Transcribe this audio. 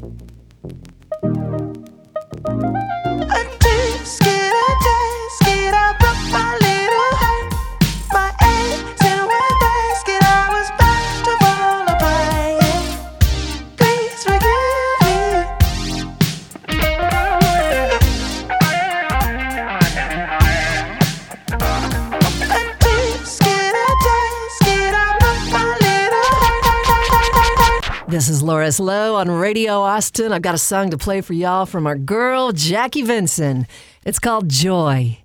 Thank you. This is Loris Lowe on Radio Austin. I've got a song to play for y'all from our girl, Jackie Venson. It's called Joy.